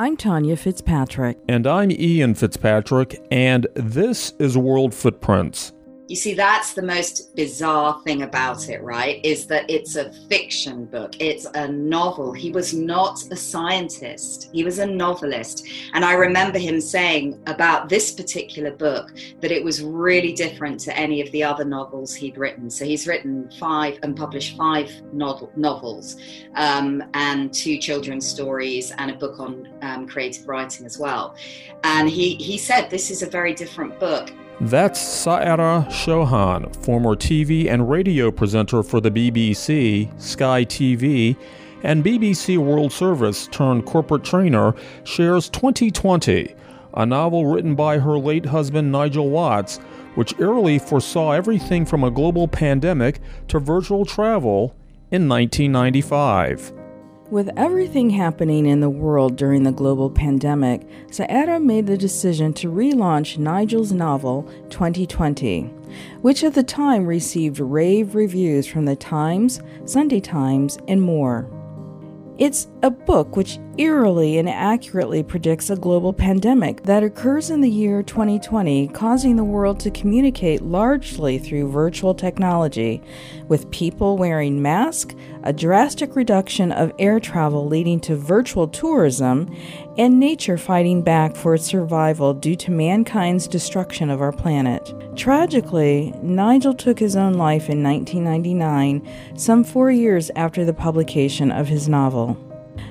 I'm Tanya Fitzpatrick. And I'm Ian Fitzpatrick, and this is World Footprints. You see, that's the most bizarre thing about it, right? Is that it's a fiction book, it's a novel. He was not a scientist, he was a novelist. And I remember him saying about this particular book that it was really different to any of the other novels he'd written. So he's written five and published five novel, novels um, and two children's stories and a book on um, creative writing as well. And he, he said this is a very different book. That's Saara Chauhan, former TV and radio presenter for the BBC, Sky TV, and BBC World Service turned corporate trainer, shares 2020, a novel written by her late husband Nigel Watts, which eerily foresaw everything from a global pandemic to virtual travel in 1995. With everything happening in the world during the global pandemic, Saara made the decision to relaunch Nigel's novel 2020, which at the time received rave reviews from the Times, Sunday Times, and more. It's a book which eerily and accurately predicts a global pandemic that occurs in the year 2020, causing the world to communicate largely through virtual technology, with people wearing masks, a drastic reduction of air travel leading to virtual tourism, and nature fighting back for its survival due to mankind's destruction of our planet. Tragically, Nigel took his own life in 1999, some four years after the publication of his novel.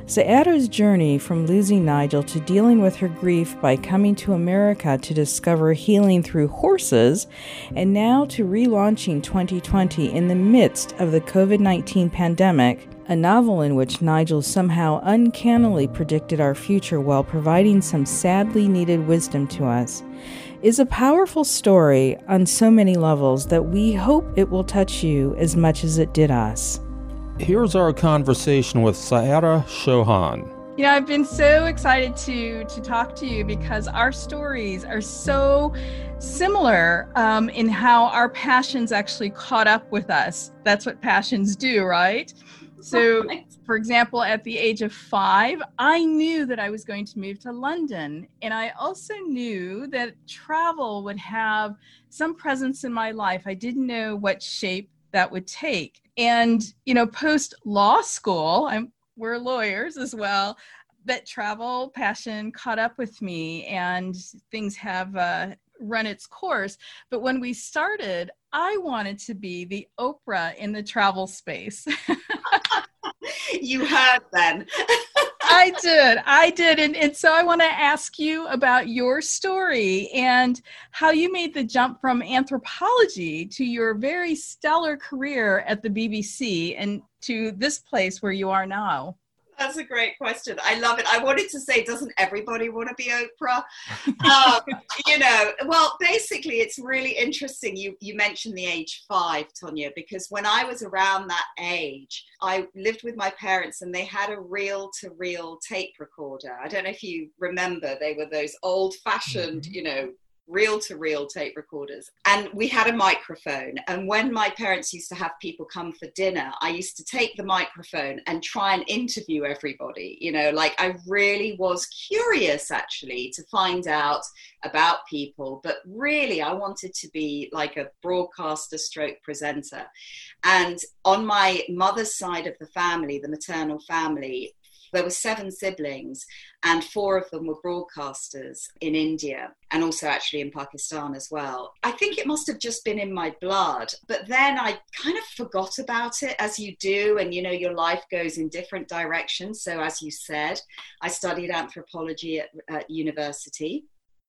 Saara's journey from losing Nigel to dealing with her grief by coming to America to discover healing through horses, and now to relaunching 2020 in the midst of the COVID 19 pandemic, a novel in which Nigel somehow uncannily predicted our future while providing some sadly needed wisdom to us, is a powerful story on so many levels that we hope it will touch you as much as it did us. Here's our conversation with Saara Chauhan. You know, I've been so excited to to talk to you because our stories are so similar um, in how our passions actually caught up with us. That's what passions do, right? So, for example, at the age of five, I knew that I was going to move to London. And I also knew that travel would have some presence in my life. I didn't know what shape that would take. And, you know, post law school, I'm, we're lawyers as well, but travel passion caught up with me and things have uh, run its course. But when we started, I wanted to be the Oprah in the travel space. you heard then. I did. I did. And, and so I want to ask you about your story and how you made the jump from anthropology to your very stellar career at the BBC and to this place where you are now. That's a great question. I love it. I wanted to say, doesn't everybody want to be Oprah? um, you know, well, basically, it's really interesting. You you mentioned the age five, Tonya, because when I was around that age, I lived with my parents, and they had a reel-to-reel tape recorder. I don't know if you remember; they were those old-fashioned, mm-hmm. you know, reel to reel tape recorders. And we had a microphone. And when my parents used to have people come for dinner, I used to take the microphone and try and interview everybody. You know, like I really was curious actually to find out about people, but really I wanted to be like a broadcaster stroke presenter. And on my mother's side of the family, the maternal family, there were seven siblings, and four of them were broadcasters in India and also actually in Pakistan as well. I think it must have just been in my blood, but then I kind of forgot about it as you do, and you know, your life goes in different directions. So, as you said, I studied anthropology at, at university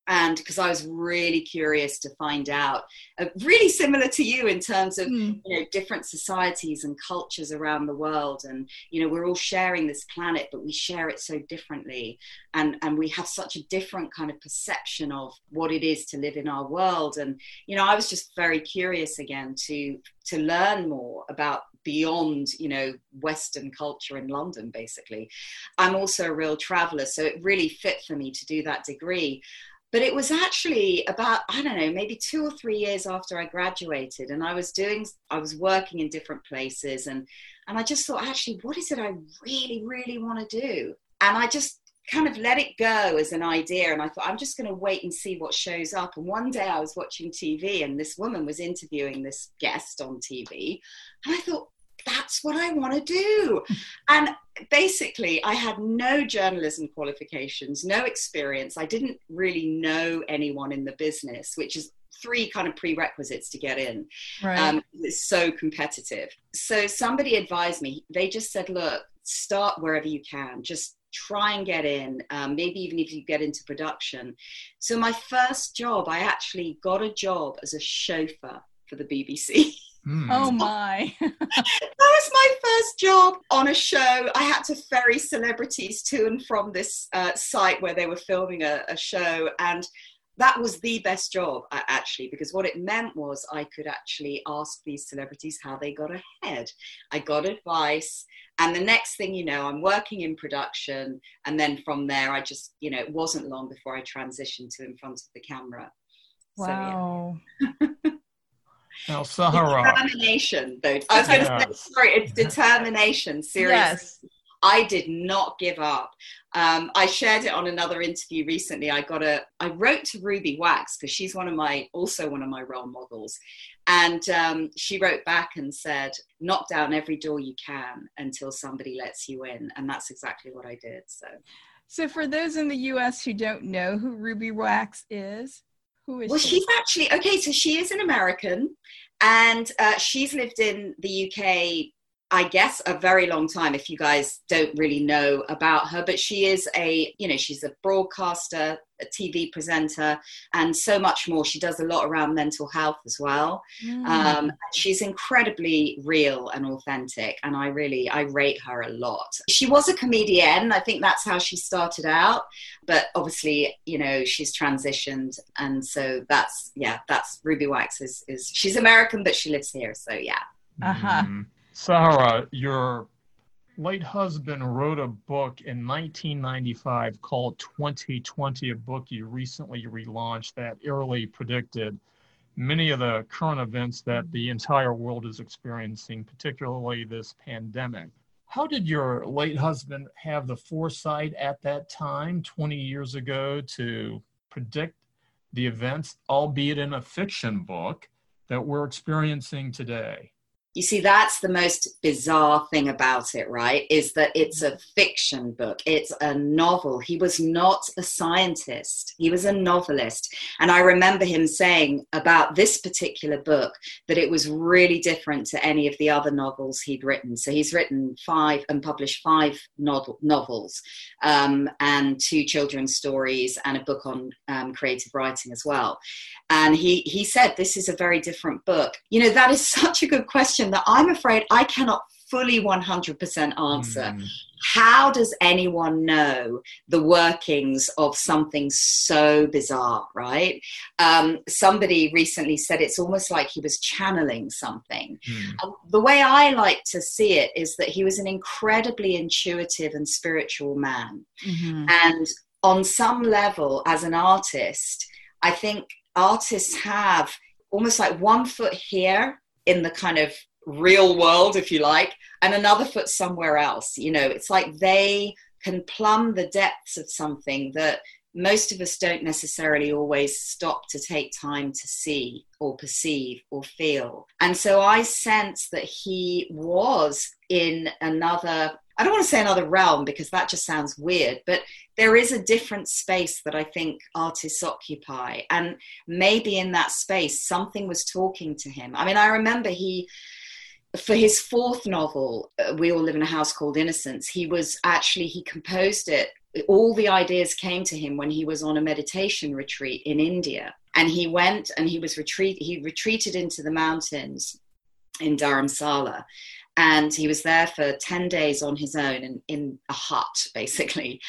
and because I was really curious to find out, uh, really similar to you in terms of mm. you know different societies and cultures around the world, and you know we're all sharing this planet, but we share it so differently, and and we have such a different kind of perception of what it is to live in our world, and you know I was just very curious again to to learn more about beyond you know western culture in london basically. I'm also a real traveler so it really fit for me to do that degree but it was actually about i don't know maybe two or three years after i graduated and i was doing i was working in different places and and i just thought actually what is it i really really want to do and i just kind of let it go as an idea. And I thought, I'm just going to wait and see what shows up. And one day I was watching TV and this woman was interviewing this guest on TV. And I thought, that's what I want to do. And basically, I had no journalism qualifications, no experience. I didn't really know anyone in the business, which is three kind of prerequisites to get in. Right. Um, it's so competitive. So somebody advised me, they just said, look, start wherever you can. Just try and get in, um, maybe even if you get into production. So, my first job, I actually got a job as a chauffeur for the BBC. Mm. Oh my. that was my first job on a show. I had to ferry celebrities to and from this uh, site where they were filming a, a show. And that was the best job actually because what it meant was i could actually ask these celebrities how they got ahead i got advice and the next thing you know i'm working in production and then from there i just you know it wasn't long before i transitioned to in front of the camera wow so, yeah. Now, Sahara. Determination, though. I was going to yes. say, sorry, it's determination, seriously. Yes. I did not give up. Um, I shared it on another interview recently. I got a, I wrote to Ruby Wax because she's one of my, also one of my role models. And um, she wrote back and said, knock down every door you can until somebody lets you in. And that's exactly what I did. So, so for those in the US who don't know who Ruby Wax is, who is well, she? she's actually okay. So she is an American, and uh, she's lived in the UK I guess a very long time if you guys don't really know about her, but she is a, you know, she's a broadcaster, a TV presenter, and so much more. She does a lot around mental health as well. Mm. Um, she's incredibly real and authentic, and I really, I rate her a lot. She was a comedian. I think that's how she started out, but obviously, you know, she's transitioned, and so that's, yeah, that's Ruby Wax is, is she's American, but she lives here, so yeah. Uh huh. Mm. Sarah, your late husband wrote a book in 1995 called 2020, a book you recently relaunched that eerily predicted many of the current events that the entire world is experiencing, particularly this pandemic. How did your late husband have the foresight at that time, 20 years ago, to predict the events, albeit in a fiction book, that we're experiencing today? You see that's the most bizarre thing about it right is that it's a fiction book. It's a novel. He was not a scientist. He was a novelist. And i remember him saying about this particular book that it was really different to any of the other novels he'd written. So he's written five and published five novel, novels um, and two children's stories and a book on um, creative writing as well and he he said this is a very different book you know that is such a good question that i'm afraid i cannot fully 100% answer mm. how does anyone know the workings of something so bizarre right um, somebody recently said it's almost like he was channeling something mm. um, the way i like to see it is that he was an incredibly intuitive and spiritual man mm-hmm. and on some level as an artist i think artists have almost like one foot here in the kind of real world, if you like, and another foot somewhere else. You know, it's like they can plumb the depths of something that most of us don't necessarily always stop to take time to see or perceive or feel. And so I sense that he was in another I don't want to say another realm because that just sounds weird, but there is a different space that I think artists occupy. And maybe in that space, something was talking to him. I mean, I remember he, for his fourth novel, uh, We All Live in a House Called Innocence, he was actually, he composed it. All the ideas came to him when he was on a meditation retreat in India. And he went and he was retreat, he retreated into the mountains in Dharamsala and he was there for 10 days on his own in, in a hut basically.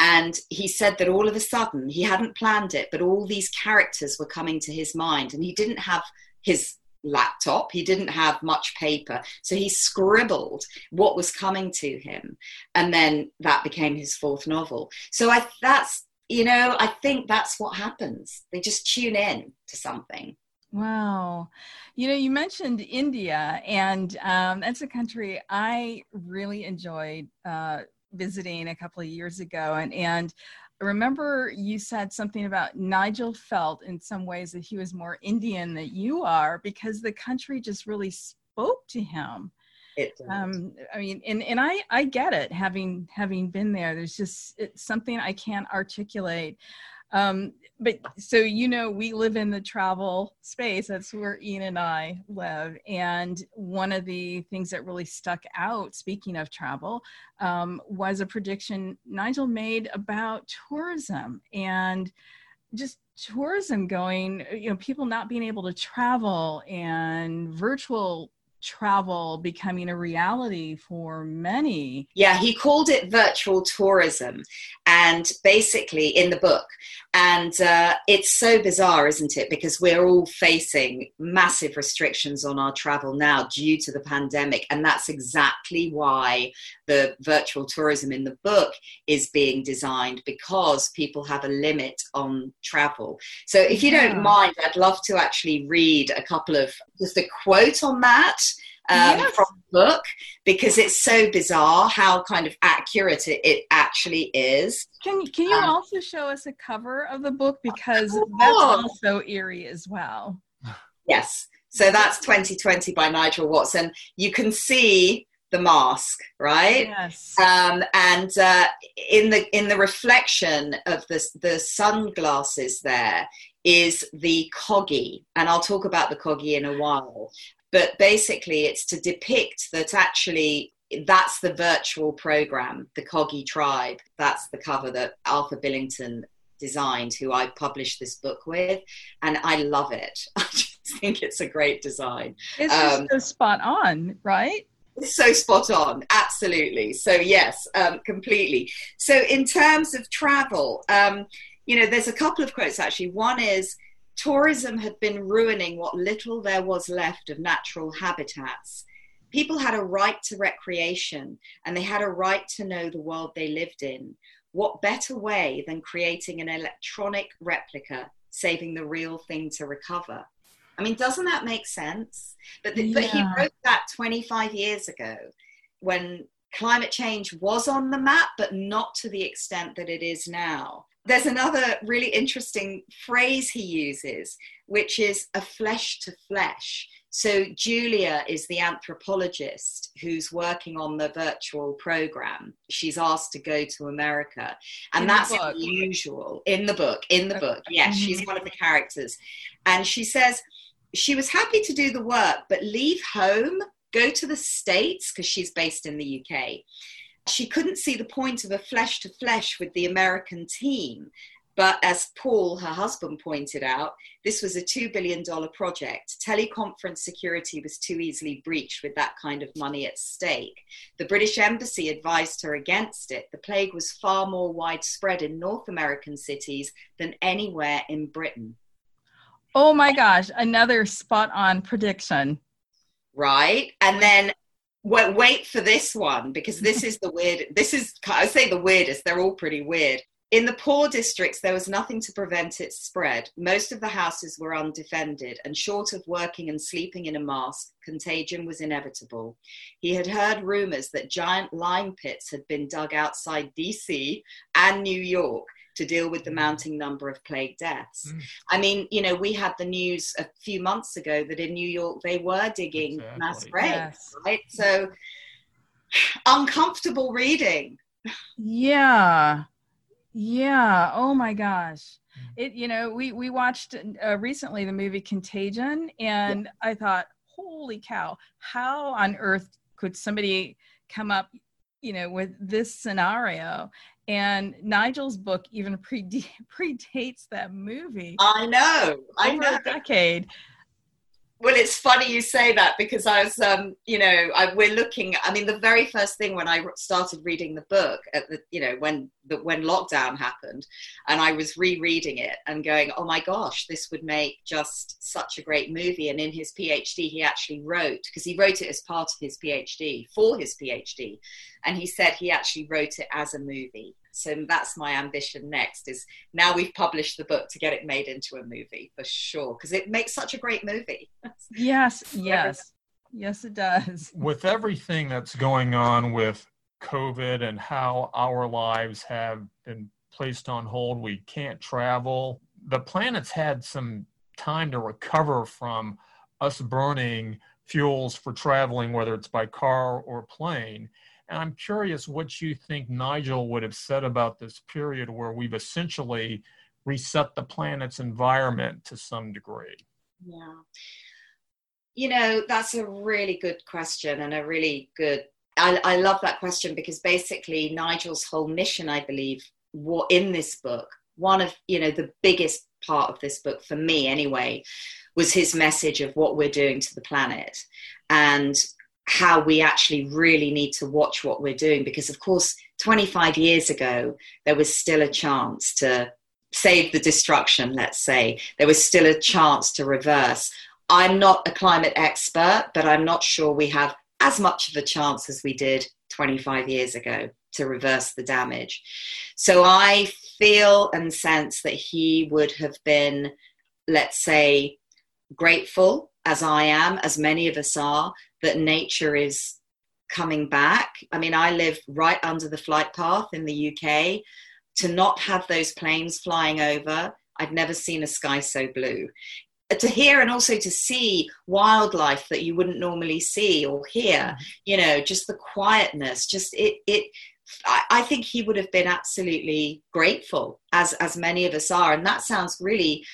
And he said that all of a sudden he hadn't planned it but all these characters were coming to his mind and he didn't have his laptop. He didn't have much paper. So he scribbled what was coming to him and then that became his fourth novel. So i that's you know i think that's what happens. They just tune in to something Wow. You know, you mentioned India, and um, that's a country I really enjoyed uh, visiting a couple of years ago, and and I remember you said something about Nigel felt in some ways that he was more Indian than you are because the country just really spoke to him. It. Um, I mean, and, and I, I get it having, having been there, there's just it's something I can't articulate. Um, but so you know we live in the travel space that's where ian and i live and one of the things that really stuck out speaking of travel um, was a prediction nigel made about tourism and just tourism going you know people not being able to travel and virtual travel becoming a reality for many. Yeah, he called it virtual tourism, and basically in the book. And uh, it's so bizarre, isn't it? Because we're all facing massive restrictions on our travel now due to the pandemic. And that's exactly why the virtual tourism in the book is being designed because people have a limit on travel. So if you don't mind, I'd love to actually read a couple of just a quote on that um, yes. from the book because it's so bizarre how kind of accurate it, actually is. Can can you um, also show us a cover of the book because that's also eerie as well. Yes. So that's 2020 by Nigel Watson. You can see the mask, right? Yes. Um, and uh, in the in the reflection of the the sunglasses, there is the kogi, and I'll talk about the kogi in a while. But basically it's to depict that actually that's the virtual program the kogi tribe. That's the cover that arthur billington designed who i published this book with and i love it. I just think it's a great design. It's um, so spot on right so spot on absolutely so yes um, completely so in terms of travel um, you know there's a couple of quotes actually one is tourism had been ruining what little there was left of natural habitats. People had a right to recreation and they had a right to know the world they lived in. What better way than creating an electronic replica, saving the real thing to recover? I mean, doesn't that make sense? But, the, yeah. but he wrote that 25 years ago when climate change was on the map, but not to the extent that it is now there's another really interesting phrase he uses, which is a flesh to flesh. So, Julia is the anthropologist who's working on the virtual program. She's asked to go to America. And in that's unusual in the book. In the book, yes, mm-hmm. she's one of the characters. And she says she was happy to do the work, but leave home, go to the States, because she's based in the UK she couldn't see the point of a flesh to flesh with the American team. But as Paul, her husband, pointed out, this was a $2 billion project. Teleconference security was too easily breached with that kind of money at stake. The British Embassy advised her against it. The plague was far more widespread in North American cities than anywhere in Britain. Oh my gosh, another spot on prediction. Right. And then wait, wait for this one because this is the weird. This is I say the weirdest. They're all pretty weird. In the poor districts, there was nothing to prevent its spread. Most of the houses were undefended, and short of working and sleeping in a mask, contagion was inevitable. He had heard rumors that giant lime pits had been dug outside DC and New York to deal with the mm. mounting number of plague deaths. Mm. I mean, you know, we had the news a few months ago that in New York they were digging exactly. mass graves, yes. right? So uncomfortable reading. Yeah. Yeah. Oh my gosh. Mm. It you know, we we watched uh, recently the movie Contagion and yeah. I thought, "Holy cow, how on earth could somebody come up you know with this scenario and Nigel's book even pre- predates that movie. I know, I know, a decade. Well, it's funny you say that because I was, um, you know, I, we're looking. I mean, the very first thing when I started reading the book at the, you know, when the when lockdown happened, and I was rereading it and going, oh my gosh, this would make just such a great movie. And in his PhD, he actually wrote because he wrote it as part of his PhD for his PhD, and he said he actually wrote it as a movie so that's my ambition next is now we've published the book to get it made into a movie for sure because it makes such a great movie yes yes yes it does with everything that's going on with COVID and how our lives have been placed on hold. We can't travel. The planet's had some time to recover from us burning fuels for traveling, whether it's by car or plane. And I'm curious what you think Nigel would have said about this period where we've essentially reset the planet's environment to some degree. Yeah. You know, that's a really good question and a really good. I, I love that question because basically Nigel's whole mission, I believe, what in this book, one of you know the biggest part of this book for me anyway, was his message of what we're doing to the planet and how we actually really need to watch what we're doing. Because of course 25 years ago there was still a chance to save the destruction let's say. There was still a chance to reverse. I'm not a climate expert but i'm not sure we have as much of a chance as we did 25 years ago to reverse the damage. So i feel and sense that he would have been let's say grateful as I am, as many of us are, that nature is coming back. I mean, I live right under the flight path in the UK. To not have those planes flying over, I've never seen a sky so blue. Uh, to hear and also to see wildlife that you wouldn't normally see or hear, mm-hmm. you know, just the quietness, just it, it, I, think he would have been absolutely grateful, as as many of us are, and that sounds really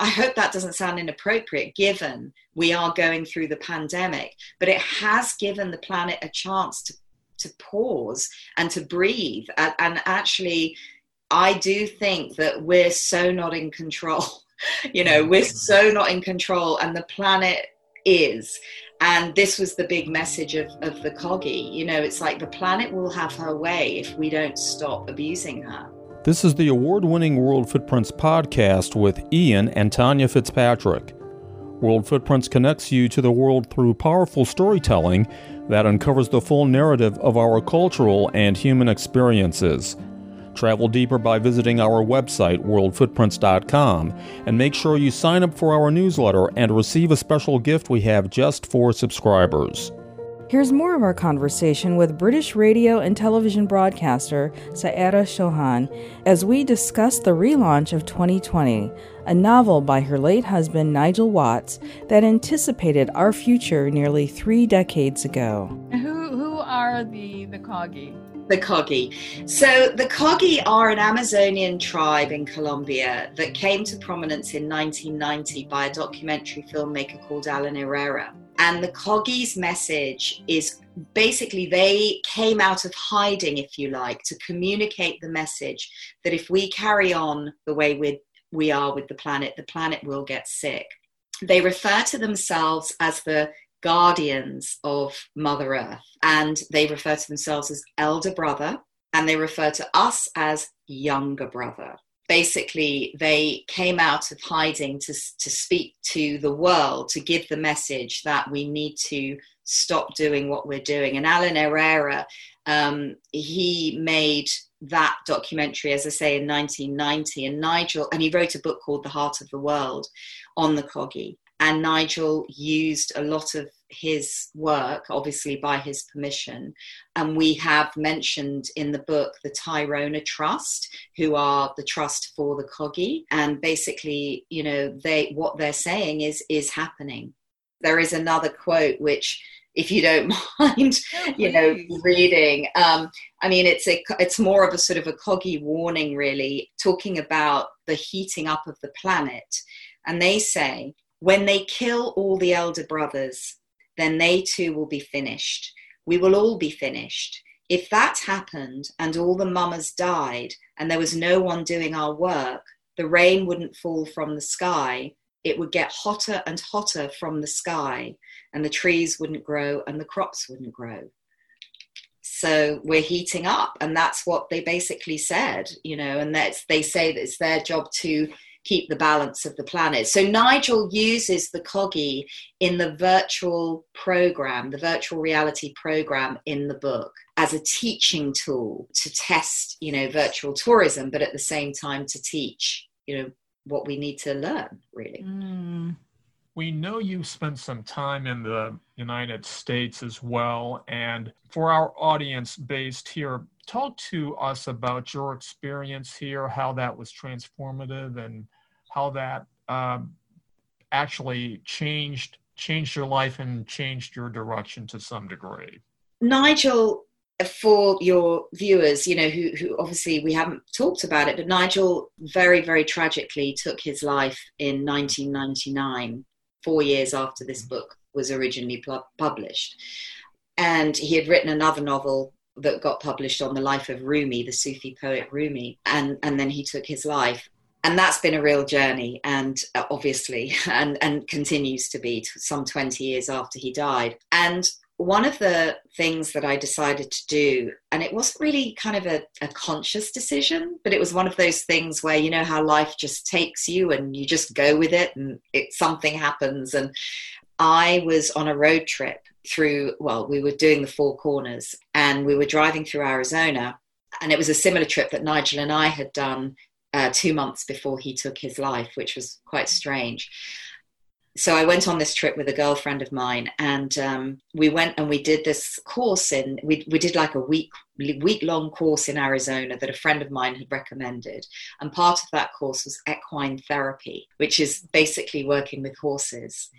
I hope that doesn't sound inappropriate given we are going through the pandemic, but it has given the planet a chance to, to pause and to breathe. And, and actually, I do think that we're so not in control. you know, we're so not in control, and the planet is. And this was the big message of, of the Kogi. You know, it's like the planet will have her way if we don't stop abusing her. This is the award winning World Footprints podcast with Ian and Tanya Fitzpatrick. World Footprints connects you to the world through powerful storytelling that uncovers the full narrative of our cultural and human experiences. Travel deeper by visiting our website, worldfootprints.com, and make sure you sign up for our newsletter and receive a special gift we have just for subscribers. Here's more of our conversation with British radio and television broadcaster Saira Chauhan as we discuss the relaunch of 2020, a novel by her late husband Nigel Watts that anticipated our future nearly three decades ago. Who, who are the, the Kogi? the Kogi. So, the Kogi are an Amazonian tribe in Colombia that came to prominence in 1990 by a documentary filmmaker called Alan Ereira. And the Kogi's message is basically they came out of hiding, if you like, to communicate the message that if we carry on the way we we are with the planet, the planet will get sick. They refer to themselves as the guardians of Mother Earth, and they refer to themselves as elder brother, and they refer to us as younger brother basically they came out of hiding to, to speak to the world to give the message that we need to stop doing what we're doing and alan ereira um, he made that documentary as i say in 1990 and nigel and he wrote a book called the heart of the world on the kogi and nigel used a lot of his work, obviously by his permission. And we have mentioned in the book the Tairona Trust, who are the trust for the Kogi. And basically, you know, they what they're saying is is happening. There is another quote which if you don't mind, oh, you know, reading. Um, I mean, it's a, it's more of a sort of a kogi warning, really, talking about the heating up of the planet. And they say, when they kill all the elder brothers, then they too will be finished. We will all be finished. If that happened and all the mamas died and there was no one doing our work, the rain wouldn't fall from the sky. It would get hotter and hotter from the sky, and the trees wouldn't grow and the crops wouldn't grow. So we're heating up, and that's what they basically said, you know. And that's they say that it's their job to keep the balance of the planet. So Nigel uses the Kogi in the virtual program, the virtual reality program in the book as a teaching tool to test, you know, virtual tourism, but at the same time to teach, you know, what we need to learn really. Mm. we know you spent some time in the United States as well. And for our audience based here, talk to us about your experience here, how that was transformative, and how that um, actually changed changed your life and changed your direction to some degree. Nigel, for your viewers, you know, who, who obviously we haven't talked about it, but Nigel very, very tragically took his life in 1999, four years after this book was originally pu- published. And he had written another novel that got published on the life of Rumi, the Sufi poet Rumi, and, and then he took his life and that's been a real journey and uh, obviously and and continues to be some 20 years after he died and one of the things that I decided to do, and it wasn't really kind of a, a, conscious decision, but it was one of those things where you know how life just takes you and you just go with it and it, something happens. And I was on a road trip through, well, we were doing the Four Corners and we were driving through Arizona. And it was a similar trip that Nigel and I had done uh, two months before he took his life, which was quite strange. So I went on this trip with a girlfriend of mine, and um, we went and we did this course in. We we did like a week week long course in Arizona that a friend of mine had recommended, and part of that course was equine therapy, which is basically working with horses.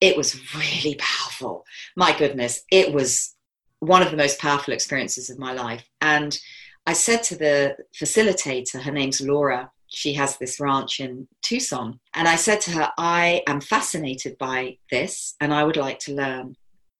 It was really powerful. My goodness, it was one of the most powerful experiences of my life, and I said to the facilitator, her name's Laura, she has this ranch in Tucson. And I said to her, I am fascinated by this and I would like to learn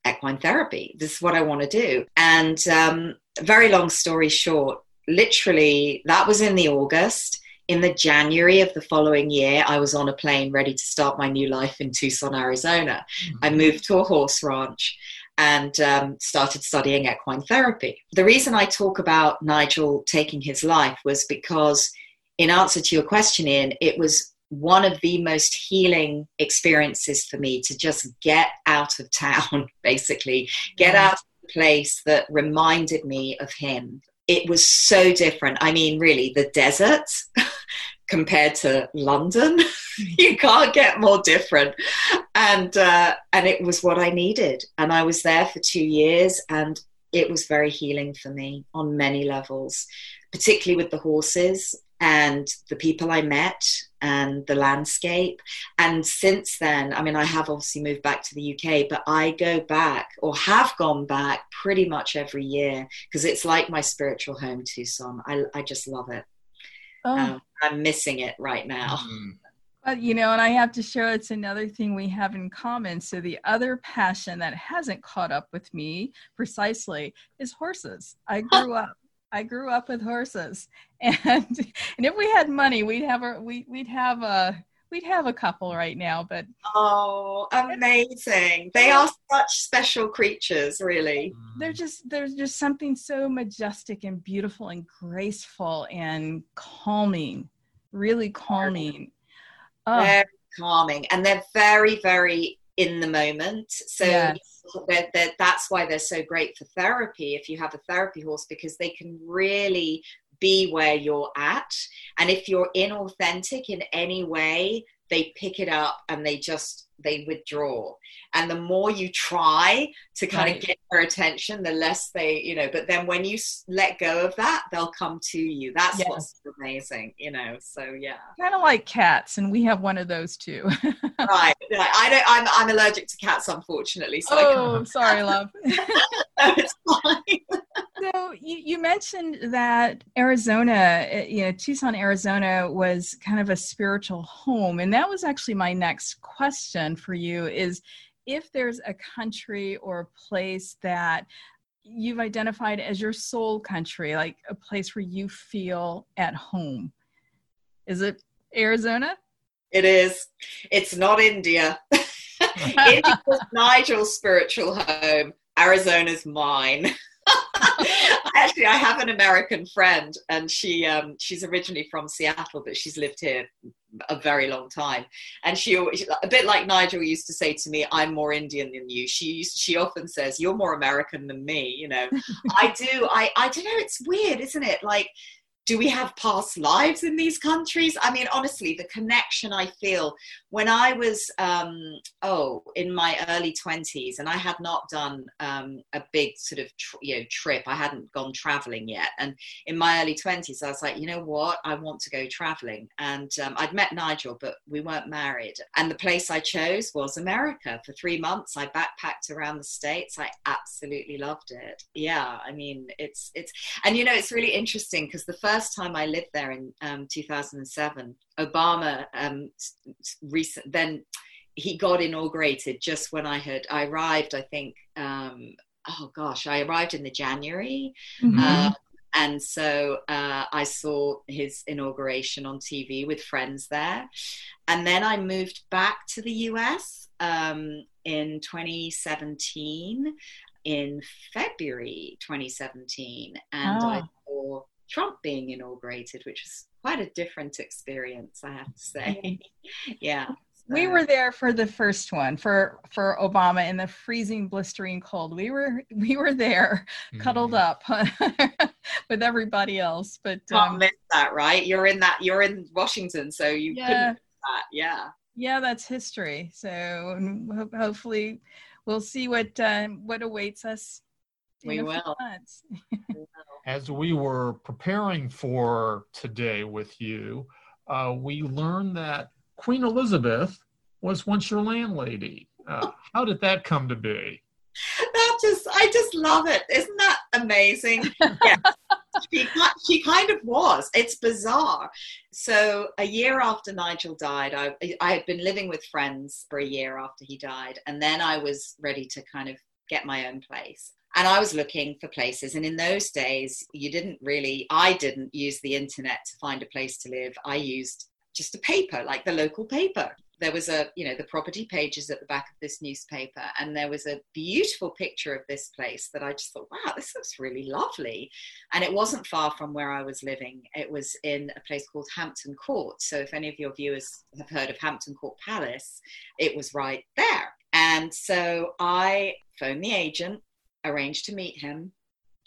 equine therapy. This is what I want to do. And um, very long story short, literally, that was in the August. In the January of the following year, I was on a plane ready to start my new life in Tucson, Arizona. Mm-hmm. I moved to a horse ranch and um, started studying equine therapy. The reason I talk about Nigel taking his life was because, in answer to your question, Ian, it was one of the most healing experiences for me to just get out of town, basically, get out of the place that reminded me of him. It was so different. I mean, really, the desert compared to London. you can't get more different. And uh, and it was what I needed. And I was there for two years, and it was very healing for me on many levels, particularly with the horses and the people I met and the landscape. And since then, I mean, I have obviously moved back to the UK, but I go back or have gone back pretty much every year because it's like my spiritual home, Tucson. I, I just love it. Oh. Um, I'm missing it right now. Mm. But you know, and I have to share it's another thing we have in common. So the other passion that hasn't caught up with me precisely is horses. I grew up I grew up with horses. And and if we had money, we'd have a we we'd have a we'd have a couple right now, but oh, amazing! They are such special creatures, really. They're just there's just something so majestic and beautiful and graceful and calming, really calming. Oh. Very calming, and they're very, very in the moment. So. Yes. They're, they're, that's why they're so great for therapy if you have a therapy horse because they can really be where you're at. And if you're inauthentic in any way, they pick it up and they just they withdraw. And the more you try to kind right. of get their attention the less they you know but then when you let go of that they'll come to you. That's yes. what's amazing you know so yeah. Kind of like cats and we have one of those too. Right i don't I'm, I'm allergic to cats unfortunately so oh I'm sorry love. no, it's fine so you, you mentioned that Arizona, eh, you know, Tucson, Arizona was kind of a spiritual home. And that was actually my next question for you is if there's a country or a place that you've identified as your soul country, like a place where you feel at home, is it Arizona? It is. It's not India. India's Nigel's spiritual home. Arizona's mine. Actually, I have an American friend, and she um, she's originally from Seattle, but she's lived here a very long time. And she, a bit like Nigel used to say to me, "I'm more Indian than you." She used, she often says, "You're more American than me." You know, I do. I I don't know. It's weird, isn't it? Like do we have past lives in these countries? I mean, honestly, the connection I feel when I was, um, oh, in my early 20s, and I had not done um, a big sort of tr- you know trip. I hadn't gone traveling yet, and in my early 20s, I was like, you know what, I want to go traveling. And um, I'd met Nigel, but we weren't married. And the place I chose was America. For three months, I backpacked around the states. I absolutely loved it. Yeah, I mean, it's it's, and you know, it's really interesting because the first time I lived there in um, 2007, Obama um, recent then he got inaugurated just when I had I arrived. I think um, oh gosh, I arrived in the January. Mm-hmm. Uh, and so uh, I saw his inauguration on TV with friends there. And then I moved back to the US um, in 2017, in February 2017. And oh. I saw Trump being inaugurated, which was quite a different experience, I have to say. yeah. We were there for the first one for for Obama in the freezing, blistering cold. We were we were there, mm-hmm. cuddled up with everybody else. But can't um, miss that, right? You're in that. You're in Washington, so you yeah, couldn't miss that. Yeah. Yeah, that's history. So hopefully, we'll see what uh, what awaits us. We will. As we were preparing for today with you, uh, we learned that Queen Elizabeth was once your landlady. Uh, how did that come to be? That just, I just love it. Isn't that amazing? Yeah. she, she kind of was. It's bizarre. So, a year after Nigel died, I, I had been living with friends for a year after he died. And then I was ready to kind of get my own place. And I was looking for places. And in those days, you didn't really, I didn't use the internet to find a place to live. I used just a paper, like the local paper. There was a, you know, the property pages at the back of this newspaper, and there was a beautiful picture of this place that I just thought, wow, this looks really lovely. And it wasn't far from where I was living. It was in a place called Hampton Court. So if any of your viewers have heard of Hampton Court Palace, it was right there. And so I phoned the agent, arranged to meet him,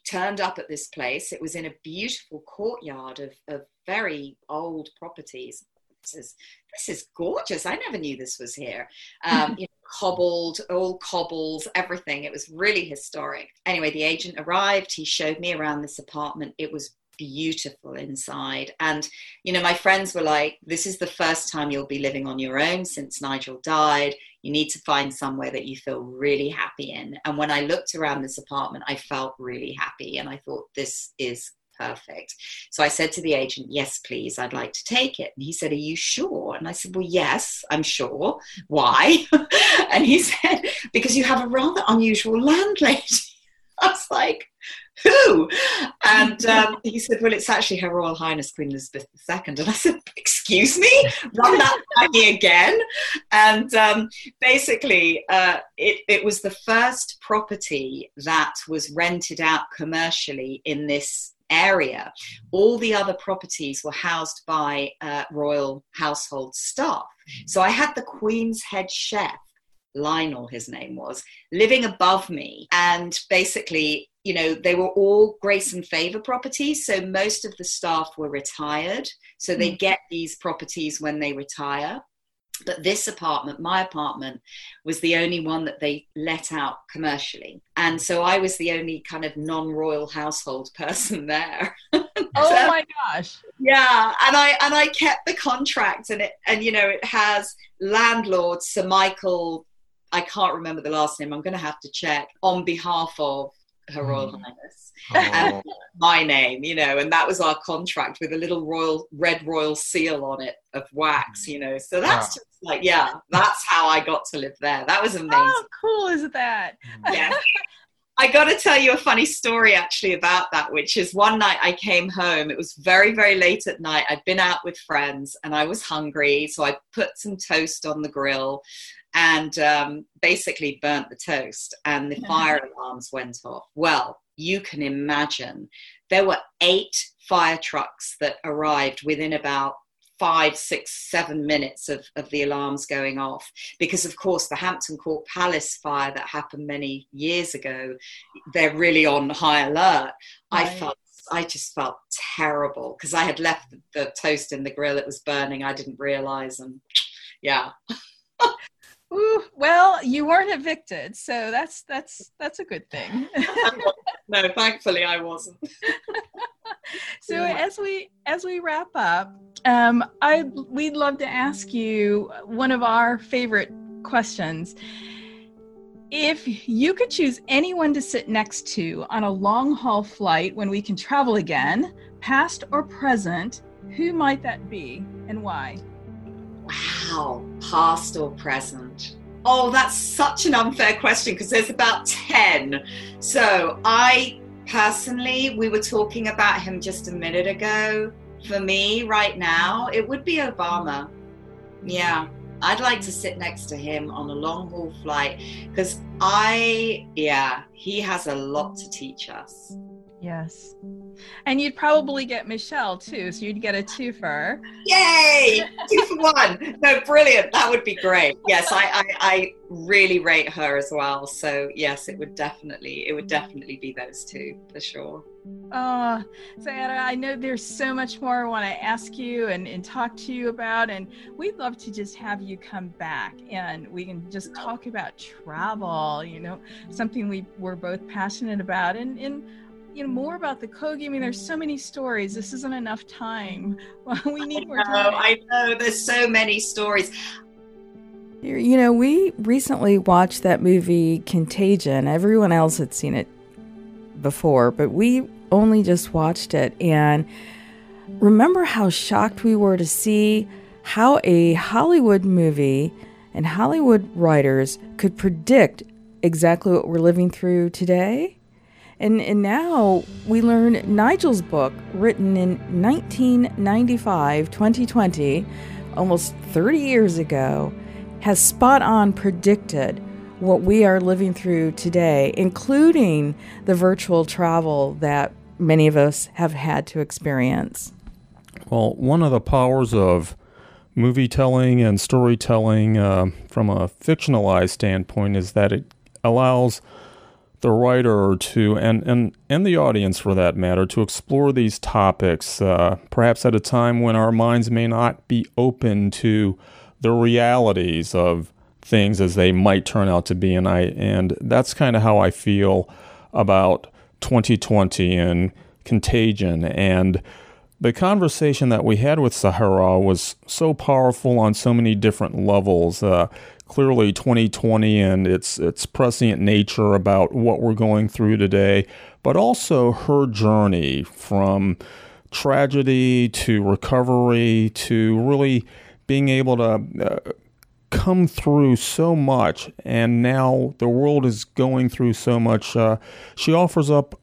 turned up at this place. It was in a beautiful courtyard of, of very old properties, this is this is gorgeous. I never knew this was here. Um, you know, cobbled, all cobbles, everything. It was really historic. Anyway, the agent arrived. He showed me around this apartment. It was beautiful inside. And, you know, my friends were like, this is the first time you'll be living on your own since Nigel died. You need to find somewhere that you feel really happy in. And when I looked around this apartment, I felt really happy. And I thought, this is perfect. So I said to the agent, Yes, please, I'd like to take it. And he said, Are you sure? And I said, Well, yes, I'm sure. Why? and he said, Because you have a rather unusual landlady. I was like, who? And um, he said, Well, it's actually Her Royal Highness Queen Elizabeth II. And I said, Excuse me? Run that by me again. And um, basically, uh, it, it was the first property that was rented out commercially in this area. All the other properties were housed by uh, royal household staff. So I had the Queen's head chef, Lionel, his name was, living above me. And basically, you know, they were all grace and favor properties. So most of the staff were retired. So they mm. get these properties when they retire. But this apartment, my apartment, was the only one that they let out commercially. And so I was the only kind of non royal household person there. oh so, my gosh. Yeah. And I and I kept the contract and it and you know, it has landlord Sir Michael, I can't remember the last name, I'm gonna have to check, on behalf of Her Royal mm. Highness. Oh. And my name, you know, and that was our contract with a little royal red royal seal on it of wax, you know. So that's yeah. just like, yeah, that's how I got to live there. That was amazing. How cool is that? Yeah. I got to tell you a funny story actually about that, which is one night I came home. It was very, very late at night. I'd been out with friends and I was hungry. So I put some toast on the grill and um, basically burnt the toast, and the fire alarms went off. Well, you can imagine there were eight fire trucks that arrived within about five, six, seven minutes of, of the alarms going off. Because, of course, the Hampton Court Palace fire that happened many years ago, they're really on high alert. Right. I felt I just felt terrible because I had left the toast in the grill. It was burning. I didn't realize. And yeah. Ooh, well, you weren't evicted, so that's that's that's a good thing. no, thankfully I wasn't. so as we as we wrap up, um, I we'd love to ask you one of our favorite questions. If you could choose anyone to sit next to on a long haul flight when we can travel again, past or present, who might that be and why? Wow, past or present? Oh, that's such an unfair question because there's about 10. So I personally, we were talking about him just a minute ago. For me, right now, it would be Obama. Yeah, I'd like to sit next to him on a long haul flight because I, yeah, he has a lot to teach us. Yes. And you'd probably get Michelle too, so you'd get a twofer. Yay! Two for one. No, brilliant. That would be great. Yes, I, I, I really rate her as well. So yes, it would definitely, it would definitely be those two for sure. Ah, oh, Sayada, I know there's so much more I want to ask you and, and talk to you about, and we'd love to just have you come back and we can just talk about travel, you know, something we we're both passionate about, and, and you know more about the Kogi. I mean, there's so many stories. This isn't enough time. we need more time. I know. There's so many stories. You know, we recently watched that movie Contagion. Everyone else had seen it before, but we only just watched it. And remember how shocked we were to see how a Hollywood movie and Hollywood writers could predict exactly what we're living through today? And, and now we learn Nigel's book, written in 1995, 2020, almost 30 years ago, has spot on predicted what we are living through today, including the virtual travel that many of us have had to experience. Well, one of the powers of movie telling and storytelling uh, from a fictionalized standpoint is that it allows the writer to and, and and the audience for that matter to explore these topics uh, perhaps at a time when our minds may not be open to the realities of things as they might turn out to be and I and that's kind of how I feel about 2020 and contagion and the conversation that we had with Sahara was so powerful on so many different levels. Uh, clearly 2020 and its its prescient nature about what we're going through today, but also her journey from tragedy to recovery to really being able to uh, come through so much and now the world is going through so much uh, she offers up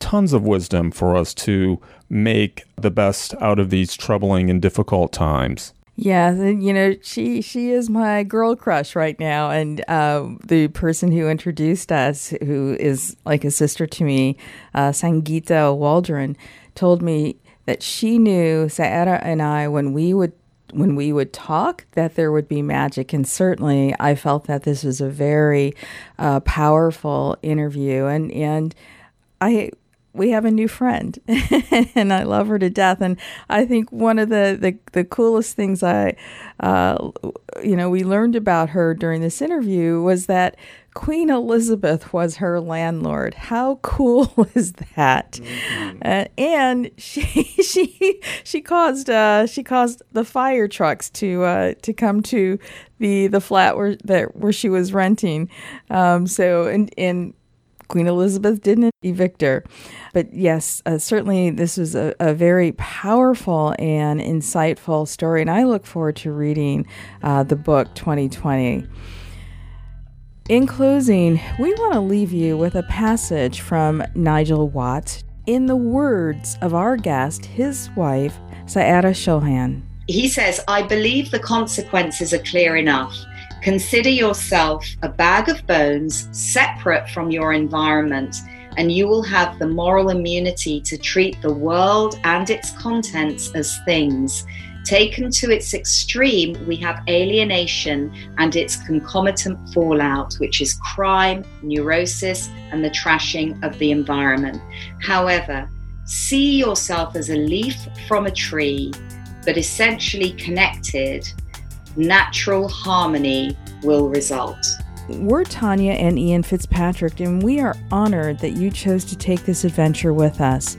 tons of wisdom for us to make the best out of these troubling and difficult times yeah, you know, she she is my girl crush right now, and uh, the person who introduced us, who is like a sister to me, uh, Sangita Waldron, told me that she knew Saera and I when we would when we would talk that there would be magic, and certainly I felt that this was a very uh, powerful interview, and and I we have a new friend and I love her to death. And I think one of the, the, the coolest things I, uh, you know, we learned about her during this interview was that Queen Elizabeth was her landlord. How cool is that? Mm-hmm. Uh, and she she she caused uh, she caused the fire trucks to uh, to come to the the flat where that where she was renting. Um, so and and Queen Elizabeth didn't evict her. But yes, uh, certainly this was a, a, very powerful and insightful story, and I look forward to reading uh, the book 2020. In closing, we want to leave you with a passage from Nigel Watts in the words of our guest, his wife, Saada Chauhan. He says, I believe the consequences are clear enough. Consider yourself a bag of bones separate from your environment, and you will have the moral immunity to treat the world and its contents as things. Taken to its extreme, we have alienation and its concomitant fallout, which is crime, neurosis, and the trashing of the environment. However, See yourself as a leaf from a tree, but essentially connected. Natural harmony will result. We're Tonya and Ian Fitzpatrick, and we are honored that you chose to take this adventure with us.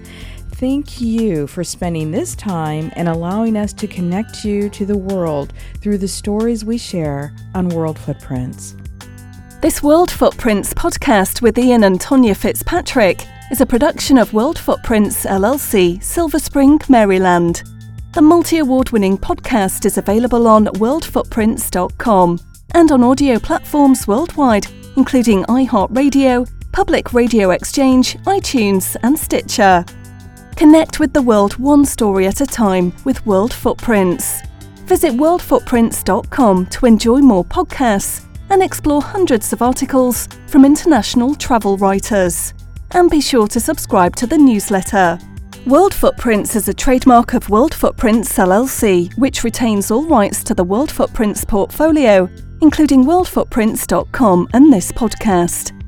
Thank you for spending this time and allowing us to connect you to the world through the stories we share on World Footprints. This World Footprints podcast with Ian and Tonya Fitzpatrick is a production of World Footprints LLC, Silver Spring, Maryland. The multi award winning podcast is available on worldfootprints.com and on audio platforms worldwide, including iHeartRadio, Public Radio Exchange, iTunes, and Stitcher. Connect with the world one story at a time with World Footprints. Visit worldfootprints.com to enjoy more podcasts and explore hundreds of articles from international travel writers. And be sure to subscribe to the newsletter. World Footprints is a trademark of World Footprints LLC, which retains all rights to the World Footprints portfolio including worldfootprints.com and this podcast.